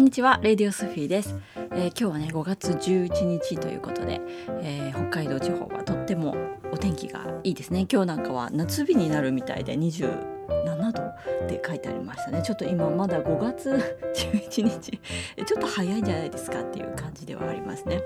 んにちはレディオソフィーです、えー今日はね5月11日ということで、えー北海道地方はとってもお天気がいいですね。今日なんかは夏日になるみたいで27度って書いてありましたね。ちょっと今まだ5月11日ちょっと早いんじゃないですかっていう感じではありますね。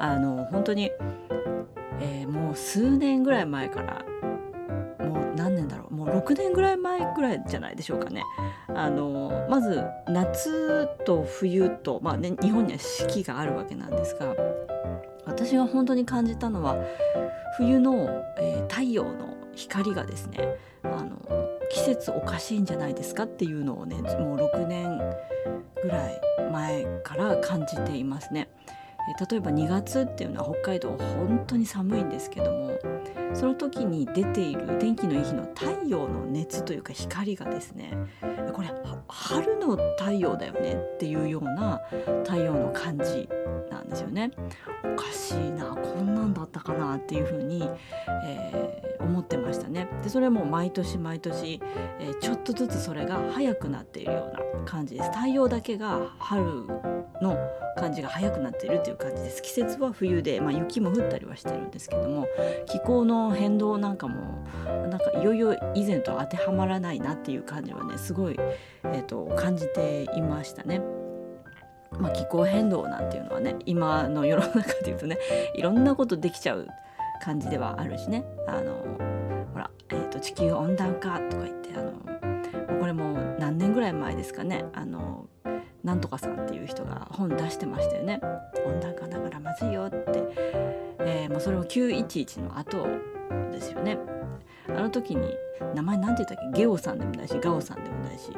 あの本当に、えーもう数年ぐらい前からもう何年だろう。6年ぐらい前ぐらいじゃないでしょうかねあのまず夏と冬と、まあね、日本には四季があるわけなんですが私が本当に感じたのは冬の、えー太陽の光がですねあの季節おかしいんじゃないですかっていうのをねもう6年ぐらい前から感じていますね。え例えば2月っていうのは北海道本当に寒いんですけどもその時に出ている天気のいい日の太陽の熱というか光がですねこれ春の太陽だよねっていうような太陽の感じなんですよね。おかしいなこんなんだったかなっていうふうに、えー思ってましたね。でそれはもう毎年毎年、えーちょっとずつそれが早くなっているような感じです。太陽だけが春の感じが早くなっているっていう感じです。季節は冬で、まあ、雪も降ったりはしてるんですけども気候の変動なんかもなんかいよいよ以前と当てはまらないなっていう感じはねすごい、えー、と感じていましたね。まあ、気候変動なんていうのはね今の世の中でいうとねいろんなことできちゃう感じではあるしねあのほら、えーと地球温暖化とか言ってあのもうこれも何年ぐらい前ですかねあのなんとかさんっていう人が本出してましたよね。温暖化だからまずいよって、えーまあ、それも911の後ですよね。あの時に名前なんて言ったっけ？ゲオさんでもないしガオさんでもないし。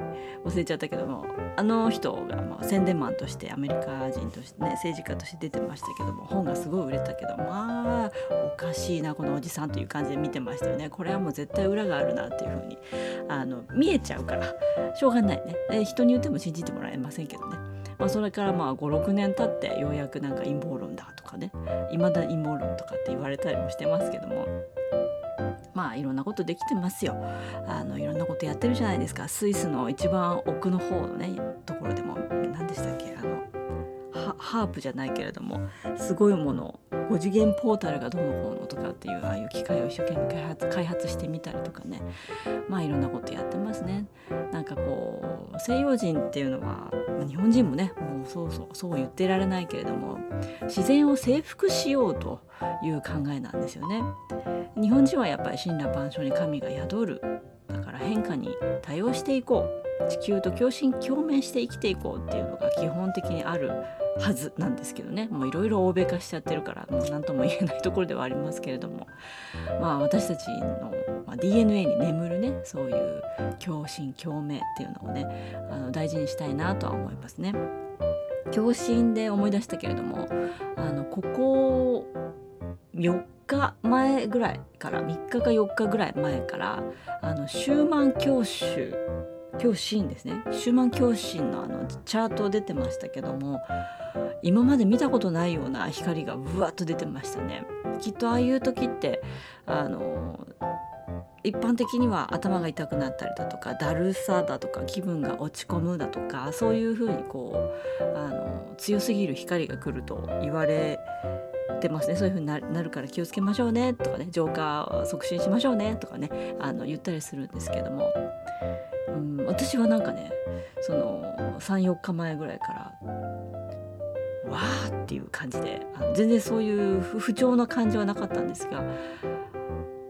忘れちゃったけどもあの人がまあ宣伝マンとしてアメリカ人としてね政治家として出てましたけども本がすごい売れたけどまあおかしいなこのおじさんという感じで見てましたよね。これはもう絶対裏があるなっていう風にあの見えちゃうからしょうがないね。え人に言っても信じてもらえませんけどね。まあ、それからまあ56年経ってようやくなんか陰謀論だとかね。未だ陰謀論とかって言われたりもしてますけども。まあいろんなことできてますよ。あのいろんなことやってるじゃないですか。スイスの一番奥の方のねところでも何でしたっけ？あのハープじゃないけれどもすごいものを5次元ポータルがどうのこうのとかっていうああいう機械を一生懸命開発開発してみたりとかねまあいろんなことやってますね。なんかこう西洋人っていうのはまあ日本人もねもうそうそうそう言ってられないけれども自然を征服しようという考えなんですよね。日本人はやっぱり神羅万象に神が宿るだから変化に対応していこう地球と共振共鳴して生きていこうっていうのが基本的にあるはずなんですけどねもういろいろ欧米化しちゃってるから何とも言えないところではありますけれどもまあ私たちの、まあ、DNA に眠るねそういう共振共鳴っていうのをねあの大事にしたいなとは思いますね。共振で思い出したけれどもあのここ4日前ぐらいから3日か4日ぐらい前からあのシューマン教習教師ですね。シューマン教師のあのチャート出てましたけども今まで見たことないような光がぶわっと出てましたね。きっとああいう時ってあの一般的には頭が痛くなったりだとかだるさだとか気分が落ち込むだとかそういうふうにこうあの強すぎる光が来ると言われてますね。そういうふうになるから気をつけましょうねとかね浄化促進しましょうねとかねあの言ったりするんですけども、私はなんかねその34日前ぐらいからわーっていう感じであの全然そういう不調な感じはなかったんですが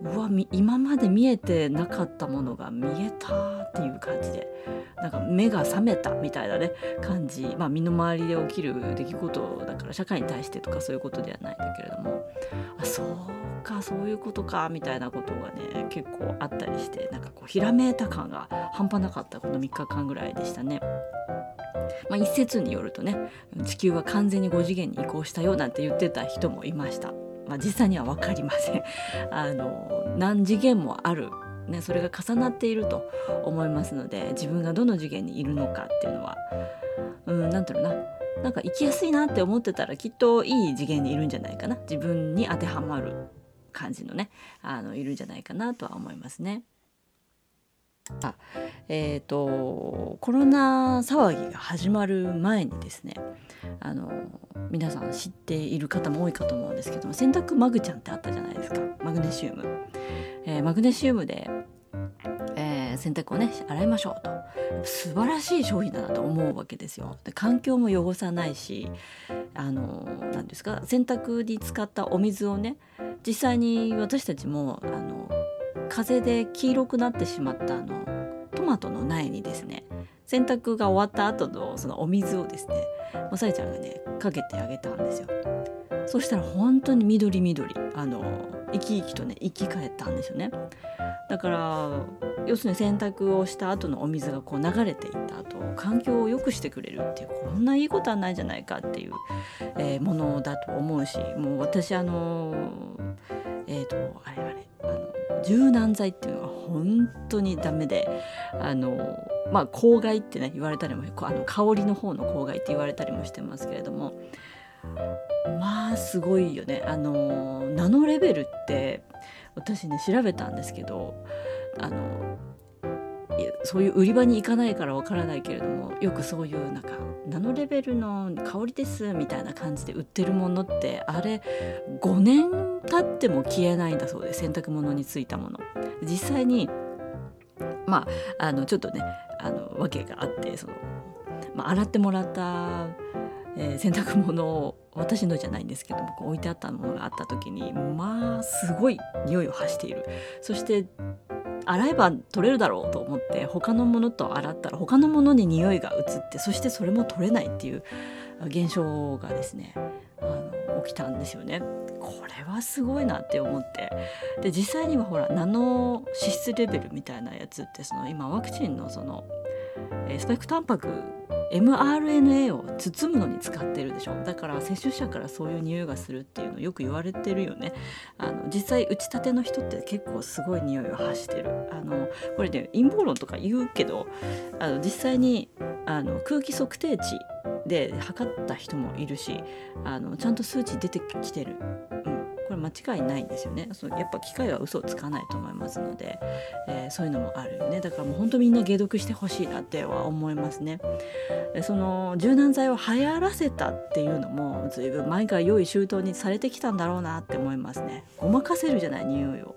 うわ今まで見えてなかったものが見えたっていう感じでなんか目が覚めたみたいなね感じまあ身の回りで起きる出来事だから社会に対してとかそういうことではないんだけれどもあそうかそういうことかみたいなことがね結構あったりしてなんかこうひらめいた感が半端なかったこの3日間ぐらいでしたね。まあ、一説によるとね地球は完全に5次元に移行したよなんて言ってた人もいました。まあ、実際には分かりません。あの何次元もあるね、それが重なっていると思いますので自分がどの次元にいるのかっていうのはうんなんていうのななんか生きやすいなって思ってたらきっといい次元にいるんじゃないかな自分に当てはまる感じのねあのいるんじゃないかなとは思いますね。あえーと、コロナ騒ぎが始まる前にですねあの皆さん知っている方も多いかと思うんですけども洗濯マグちゃんってあったじゃないですか。マグネシウム、えー、マグネシウムで、えー、洗濯をね洗いましょうと。素晴らしい商品だなと思うわけですよ。で環境も汚さないしあの何ですか洗濯に使ったお水をね実際に私たちもあの風で黄色くなってしまったあのトマトの苗にですね洗濯が終わった後のそのお水をですねまさえちゃんがねかけてあげたんですよ。そしたら本当に緑緑あの生き生きとね生き返ったんですよね。だから要するに洗濯をした後のお水がこう流れていった後環境を良くしてくれるっていうこんないいことはないじゃないかっていう、えー、ものだと思うしもう私あのえっ、ー、とあれあれあの柔軟剤っていうのは本当にダメであのまあ公害ってね言われたりもあの香りの方の公害って言われたりもしてますけれどもまあすごいよね。あのナノレベルって私ね調べたんですけどあのそういう売り場に行かないからわからないけれどもよくそういうなんかナノレベルの香りですみたいな感じで売ってるものってあれ5年経っても消えないんだそうで洗濯物についたもの。実際にまああのちょっとねあの訳があってその、まあ、洗ってもらった、えー、洗濯物を私のじゃないんですけども置いてあったものがあった時にまあすごい匂いを発しているそして洗えば取れるだろうと思って他のものと洗ったら他のものに匂いが移ってそしてそれも取れないっていう現象がですねあの起きたんですよね。これはすごいなって思ってで実際にはほらナノ脂質レベルみたいなやつってその今ワクチンのそのスパイクタンパク mRNA を包むのに使ってるでしょ。だから接種者からそういう匂いがするっていうのよく言われてるよね。あの実際打ちたての人って結構すごい匂いを発してる。あのこれね陰謀論とか言うけどあの実際にあの空気測定値で測った人もいるしあのちゃんと数値出てきてる、間違いないんですよね。そやっぱ機械は嘘をつかないと思いますので、えー、そういうのもあるよね。だからもう本当みんな解読してほしいなっては思いますね。その柔軟剤を流行らせたっていうのも随分前から良い周到にされてきたんだろうなって思いますね。ごまかせるじゃない匂いを。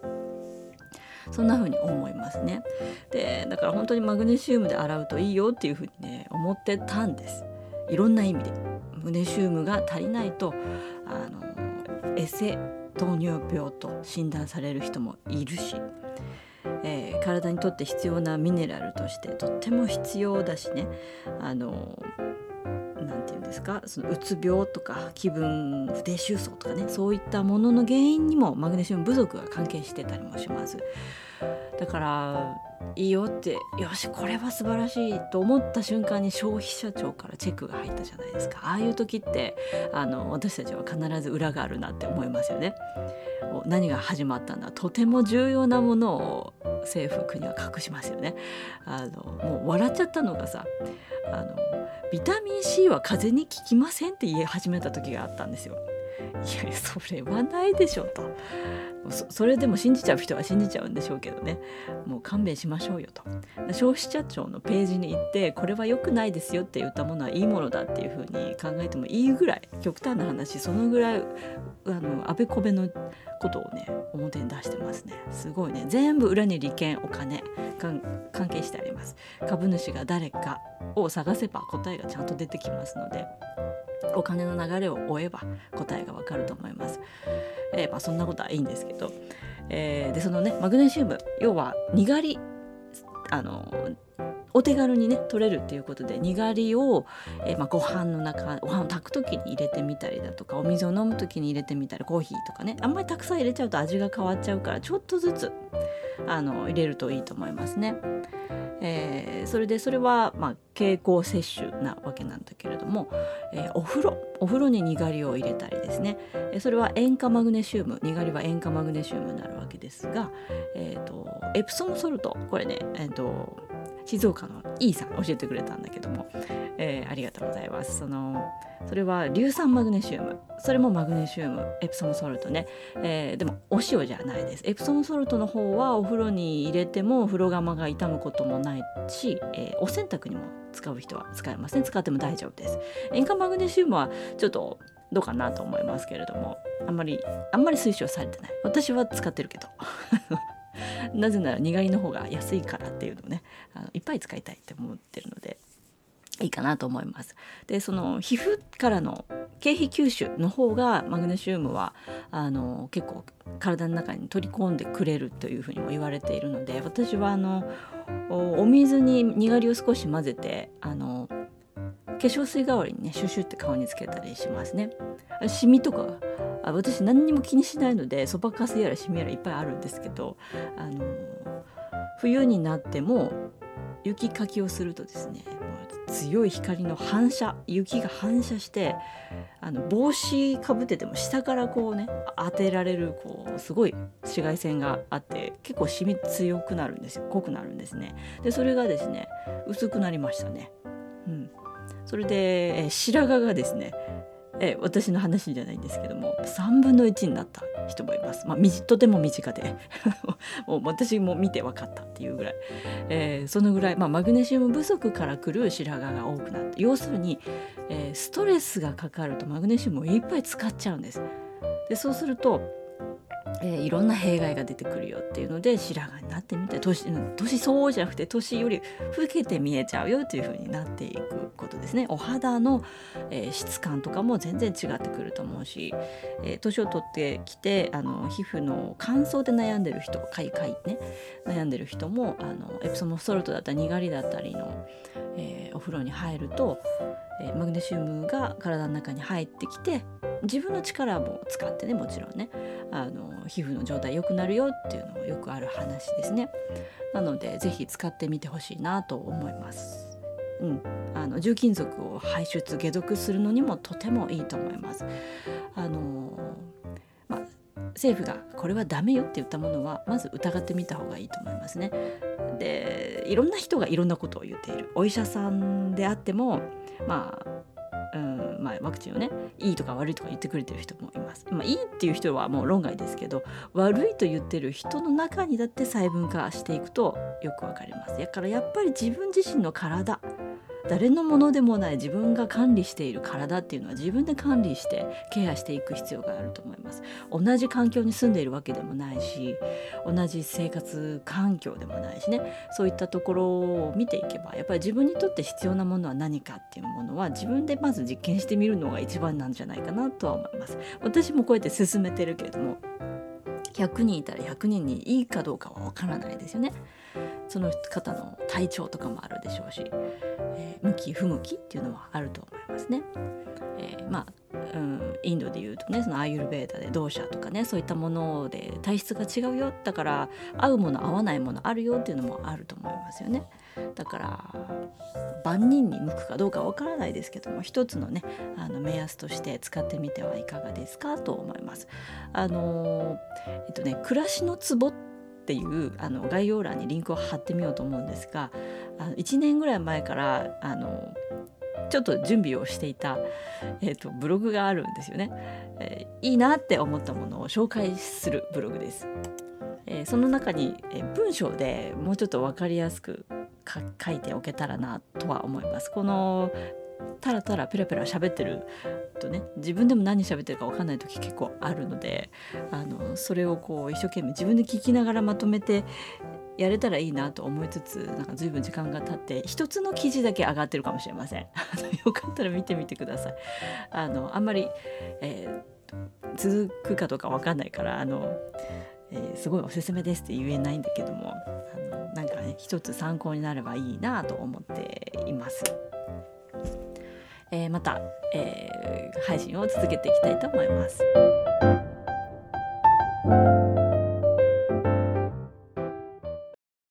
そんな風に思いますね。でだから本当にマグネシウムで洗うといいよっていう風にね思ってたんです。いろんな意味で。マグネシウムが足りないとあのエセ糖尿病と診断される人もいるし、えー、体にとって必要なミネラルとしてとっても必要だしねあの何て言うんですかそのうつ病とか気分不定収束とかねそういったものの原因にもマグネシウム不足が関係してたりもします。だからいいよってよしこれは素晴らしいと思った瞬間に消費者庁からチェックが入ったじゃないですかああいう時ってあの私たちは必ず裏があるなって思いますよね。何が始まったんだとても重要なものを政府国は隠しますよね。あのもう笑っちゃったのがさあのビタミン C は風邪に効きませんって言い始めた時があったんですよ。いやそれはないでしょうと。それでも信じちゃう人は信じちゃうんでしょうけどね。もう勘弁しましょうよと。消費者庁のページに行ってこれは良くないですよって言ったものはいいものだっていうふうに考えてもいいぐらい極端な話そのぐらいあのあべこべのことをね表に出してますね。すごいね。全部裏に利権お金関係してあります。株主が誰かを探せば答えがちゃんと出てきますので。お金の流れを追えば答えがわかると思います。えー、まあ、そんなことはいいんですけど、えー、でそのねマグネシウム要はにがりあのお手軽にね取れるっていうことでにがりを、えー、まあ、ご飯の中ご飯を炊く時に入れてみたりだとかお水を飲む時に入れてみたりコーヒーとかねあんまりたくさん入れちゃうと味が変わっちゃうからちょっとずつあの入れるといいと思いますね。えー、それでそれは、まあ、経口摂取なわけなんだけれども、えー、お風呂お風呂ににがりを入れたりですね、えー、それは塩化マグネシウムにがりは塩化マグネシウムになるわけですが、えーと、エプソムソルトこれね、えーと、静岡の E さん教えてくれたんだけども、えー、ありがとうございます。そのそれは硫酸マグネシウム。それもマグネシウムエプソムソルトね、えー、でもお塩じゃないです。エプソムソルトの方はお風呂に入れても風呂釜が傷むこともないし、えー、お洗濯にも使う人は使えますね使っても大丈夫です。塩化マグネシウムはちょっとどうかなと思いますけれどもあんまりあんまり推奨されてない。私は使ってるけど。なぜならにがりの方が安いからっていうのをねあのいっぱい使いたいって思ってるのでいいかなと思います。でその皮膚からの経皮吸収の方がマグネシウムはあの結構体の中に取り込んでくれるというふうにも言われているので私はあのお水ににがりを少し混ぜてあの化粧水代わりにねシュシュって顔につけたりしますね。シミとかあ私何にも気にしないのでそばかすやらシミやらいっぱいあるんですけどあの冬になっても雪かきをするとですね強い光の反射雪が反射してあの帽子かぶってても下からこうね当てられるこうすごい紫外線があって結構シミ強くなるんですよ。濃くなるんですね。でそれがですね薄くなりましたね。うん。それで、え白髪がですねえ私の話じゃないんですけども3分の1になった人もいます、まあ、とても身近で。もう私も見て分かったっていうぐらい、えー、そのぐらい、まあ、マグネシウム不足からくる白髪が多くなって要するに、えー、ストレスがかかるとマグネシウムをいっぱい使っちゃうんです。でそうするとえー、いろんな弊害が出てくるよっていうので白髪になってみて年年相応じゃなくて年より老けて見えちゃうよっていう風になっていくことですね。お肌の、えー、質感とかも全然違ってくると思うし、えー、年を取ってきてあの皮膚の乾燥で悩んでる人かいかいね悩んでる人もあのエプソムソルトだったりにがりだったりの、えお風呂に入ると、えマグネシウムが体の中に入ってきて自分の力も使ってねもちろんねあの皮膚の状態良くなるよっていうのもよくある話ですねなので是非使ってみてほしいなと思いますうん、あの重金属を排出解毒するのにもとてもいいと思います。あのまあ、政府がこれはダメよって言ったものはまず疑ってみた方がいいと思いますね。でいろんな人がいろんなことを言っているお医者さんであってもまあうんまあ、ワクチンをねいいとか悪いとか言ってくれてる人もいます。まあ、いいっていう人はもう論外ですけど悪いと言ってる人の中にだって細分化していくとよくわかります。だからやっぱり自分自身の体誰のものでもない自分が管理している体っていうのは自分で管理してケアしていく必要があると思います。同じ環境に住んでいるわけでもないし同じ生活環境でもないしね。そういったところを見ていけばやっぱり自分にとって必要なものは何かっていうものは自分でまず実験してみるのが一番なんじゃないかなとは思います。私もこうやって進めてるけれども100人いたら100人にいいかどうかはわからないですよね。その方の体調とかもあるでしょうし、えー、向き不向きっていうのはあると思いますね。えー、まあうん、インドでいうとねそのアーユルベーダで同社とかねそういったもので体質が違うよだから合うもの合わないものあるよっていうのもあると思いますよね。だから万人に向くかどうかわからないですけども一つのねあの目安として使ってみてはいかがですかと思います。あのえっとね暮らしのツボってっていうあの概要欄にリンクを貼ってみようと思うんですがあの1年ぐらい前からあのちょっと準備をしていた、えーと、ブログがあるんですよね、えー、いいなって思ったものを紹介するブログです。えー、その中に、えー、文章でもうちょっと分かりやすく書いておけたらなとは思います。このたらたらペラペラ喋ってるとね自分でも何喋ってるか分かんない時結構あるのであのそれをこう一生懸命自分で聞きながらまとめてやれたらいいなと思いつつなんか随分時間が経って一つの記事だけ上がってるかもしれません よかったら見てみてくださいあのあんまり、えー、続くかどうか分かんないからあの、えー、すごいおすすめですって言えないんだけどもあのなんかね一つ参考になればいいなと思っています。えー、また、えー、配信を続けていきたいと思います。